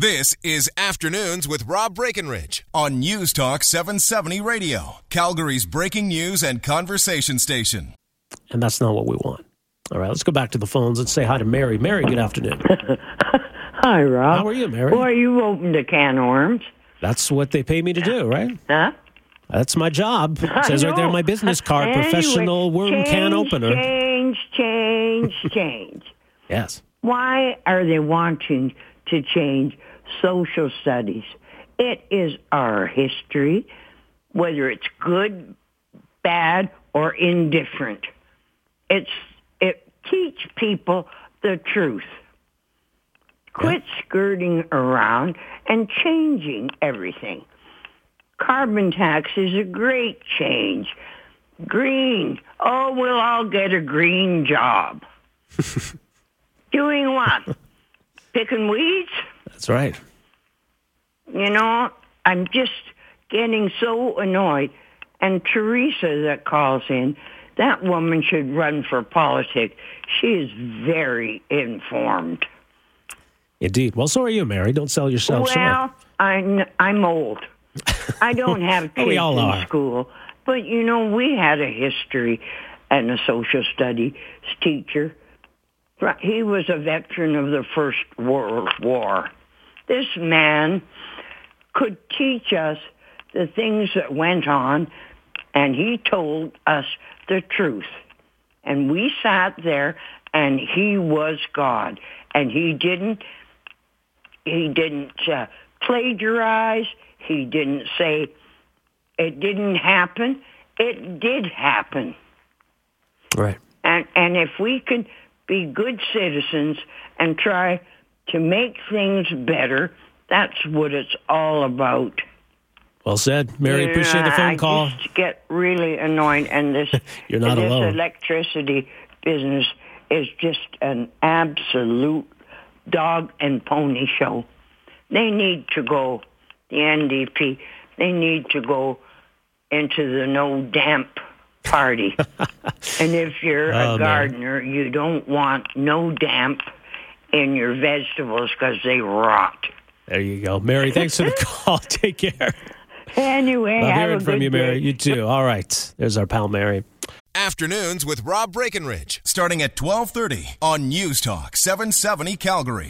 This is Afternoons with Rob Breckenridge on News Talk 770 Radio, Calgary's breaking news and conversation station. And that's not what we want. All right, let's go back to the phones and say hi to Mary. Mary, good afternoon. Hi, Rob. How are you, Mary? Boy, you opened a can of worms. That's what they pay me to do, right? Huh? That's my job. It says right there on my business card, Anyway, professional worm change, can opener. Change, change, change. Yes. Why are they wanting to change social studies? It is our history, whether it's good, bad, or indifferent. It's it teach people the truth. Quit skirting around and changing everything. Carbon tax is a great change. Green. Oh, we'll all get a green job. Doing what? Picking weeds? That's right. You know, I'm just getting so annoyed. And Teresa that calls in, that woman should run for politics. She is very informed. Indeed. Well, so are you, Mary. Don't sell yourself short. Well, I'm I'm old. I don't have kids We all in are. school, but you know we had a history and a social studies teacher. He was a veteran of the First World War. This man could teach us the things that went on, and he told us the truth. And we sat there, and he was God, and he didn't he didn't uh, plagiarize. He didn't say it didn't happen. It did happen. Right. And and if we could be good citizens and try to make things better, that's what it's all about. Well said. Mary, appreciate the phone I call. just get really annoyed, and this You're not this alone. electricity business is just an absolute dog and pony show. They need to go. The NDP. They need to go into the no damp party. and if you're Oh, a man. gardener, you don't want no damp in your vegetables because they rot. There you go. Mary, thanks for the call. Take care. Anyway, Love have hearing a from good you, Mary. day. You too. All right. There's our pal, Mary. Afternoons with Rob Breckenridge, starting at 1230 on News Talk 770 Calgary.